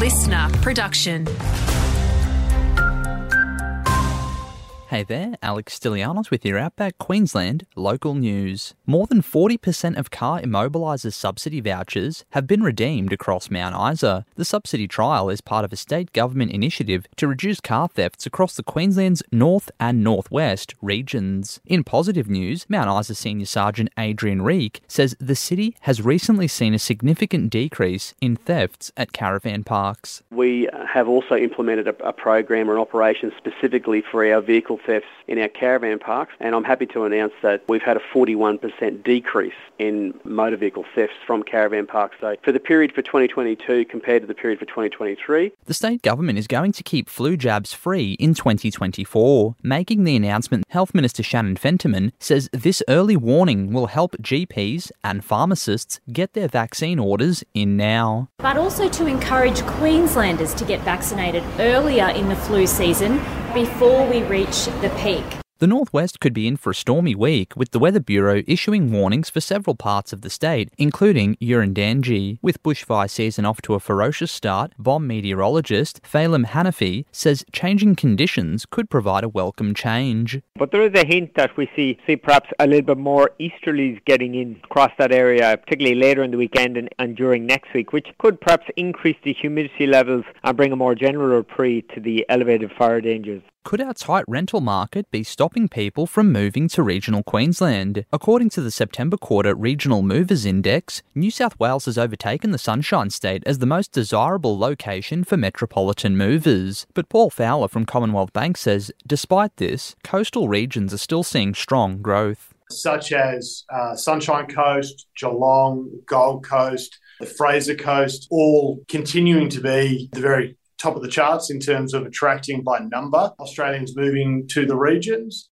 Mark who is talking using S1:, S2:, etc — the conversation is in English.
S1: LiSTNR production.
S2: Hey there, Alex Stilianos with your Outback Queensland local news. More than 40% of car immobiliser subsidy vouchers have been redeemed across Mount Isa. The subsidy trial is part of a state government initiative to reduce car thefts across the Queensland's north and northwest regions. In positive news, Mount Isa Senior Sergeant Adrian Reek says the city has recently seen a significant decrease in thefts at caravan parks.
S3: We have also implemented a, a program or an operation specifically for our vehicle thefts in our caravan parks, and I'm happy to announce that we've had a 41% decrease in motor vehicle thefts from caravan parks. So for the period for 2022 compared to the period for 2023,
S2: The state government is going to keep flu jabs free in 2024. Making the announcement, Health Minister Shannon Fentiman says this early warning will help GPs and pharmacists get their vaccine orders in now.
S4: but also to encourage Queenslanders to get vaccinated earlier in the flu season before we reach the peak.
S2: The northwest could be in for a stormy week, with the Weather Bureau issuing warnings for several parts of the state, including Urandangi. With bushfire season off to a ferocious start, BOM meteorologist Felim Hanniffy says changing conditions could provide a welcome change.
S5: But there is a hint that we see, see perhaps a little bit more easterlies getting in across that area, particularly later in the weekend and, and during next week, which could perhaps increase the humidity levels and bring a more general reprieve to the elevated fire dangers.
S2: Could our tight rental market be stopping people from moving to regional Queensland? According to the September quarter Regional Movers Index, New South Wales has overtaken the Sunshine State as the most desirable location for metropolitan movers. But Paul Fowler from Commonwealth Bank says, despite this, coastal regions are still seeing strong growth.
S6: such as uh, Sunshine Coast, Geelong, Gold Coast, the Fraser Coast, all continuing to be the very top of the charts in terms of attracting by number Australians moving to the regions.